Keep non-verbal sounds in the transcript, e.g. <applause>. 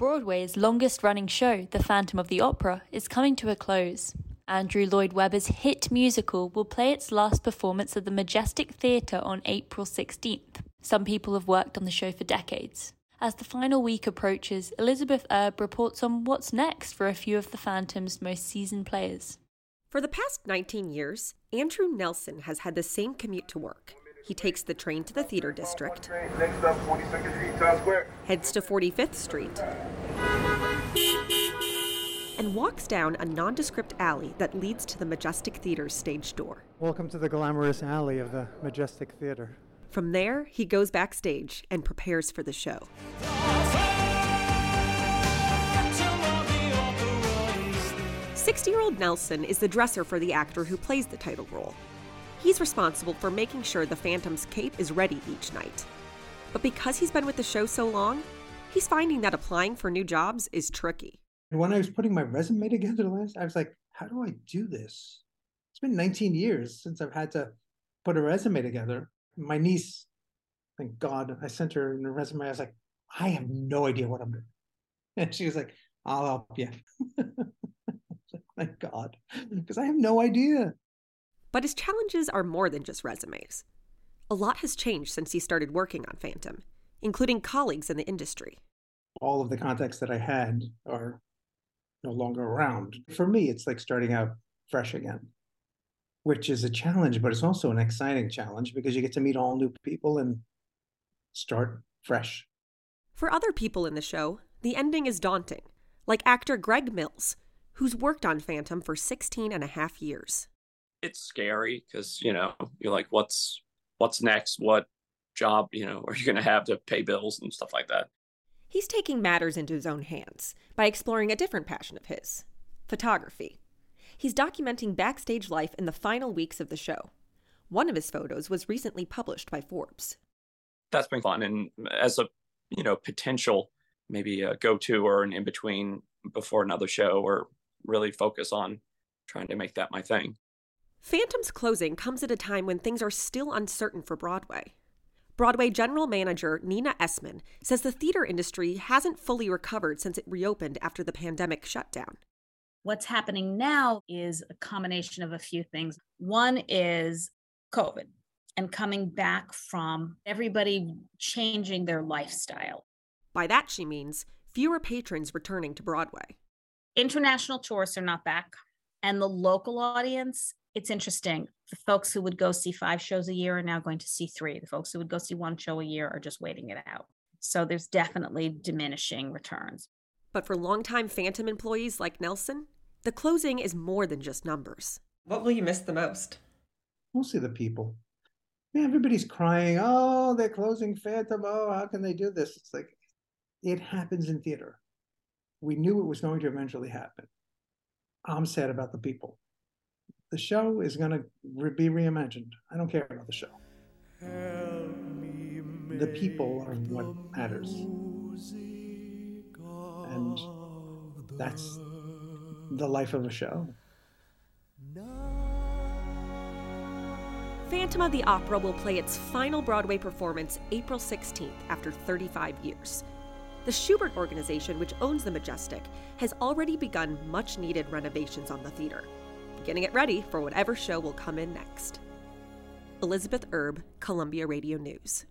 Broadway's longest running show, The Phantom of the Opera, is coming to a close. Andrew Lloyd Webber's hit musical will play its last performance at the Majestic Theatre on April 16th. Some people have worked on the show for decades. As the final week approaches, Elizabeth Erb reports on what's next for a few of the Phantom's most seasoned players. For the past 19 years, Andrew Nelson has had the same commute to work. He takes the train to the theater district, Next up, 42nd Street, Times Square. heads to 45th Street, and walks down a nondescript alley that leads to the Majestic Theater's stage door. Welcome to the glamorous alley of the Majestic Theater. From there, he goes backstage and prepares for the show. 60 year old Nelson is the dresser for the actor who plays the title role. He's responsible for making sure the Phantom's cape is ready each night. But because he's been with the show so long, he's finding that applying for new jobs is tricky. When I was putting my resume together last, I was like, how do I do this? It's been 19 years since I've had to put a resume together. My niece, thank God, I sent her a resume. I was like, I have no idea what I'm doing. <laughs> And she was like, I'll help you. <laughs> thank God, because I have no idea. But his challenges are more than just resumes. A lot has changed since he started working on Phantom, including colleagues in the industry. All of the contacts that I had are no longer around. For me, it's like starting out fresh again, which is a challenge, but it's also an exciting challenge because you get to meet all new people and start fresh. For other people in the show, the ending is daunting, like actor Greg Mills, who's worked on Phantom for 16 and a half years. It's scary because you know you're like what's what's next what job you know <laughs> are you going to have to pay bills and stuff like that He's taking matters into his own hands by exploring a different passion of his photography. He's documenting backstage life in the final weeks of the show. One of his photos was recently published by Forbes. that's been fun and as a you know potential maybe a go-to or an in-between before another show or really focus on trying to make that my thing Phantom's closing comes at a time when things are still uncertain for Broadway. Broadway general manager Nina Essman says the theater industry hasn't fully recovered since it reopened after the pandemic shutdown. What's happening now is a combination of a few things. One is COVID and coming back from everybody changing their lifestyle. By that, she means fewer patrons returning to Broadway. International tourists are not back, and the local audience, it's interesting. The folks who would go see five shows a year are now going to see three. The folks who would go see one show a year are just waiting it out. So there's definitely diminishing returns. But for longtime Phantom employees like Nelson, the closing is more than just numbers. What will you miss the most? Mostly the people. Yeah, everybody's crying, oh, they're closing Phantom. Oh, how can they do this? It's like, it happens in theater. We knew it was going to eventually happen. I'm sad about the people. The show is going to re- be reimagined. I don't care about the show. The people are what matters. And that's the life of a show. Phantom of the Opera will play its final Broadway performance April 16th after 35 years. The Shubert Organization, which owns the Majestic, has already begun much needed renovations on the theater, getting it ready for whatever show will come in next. Elizabeth Erb, Columbia Radio News.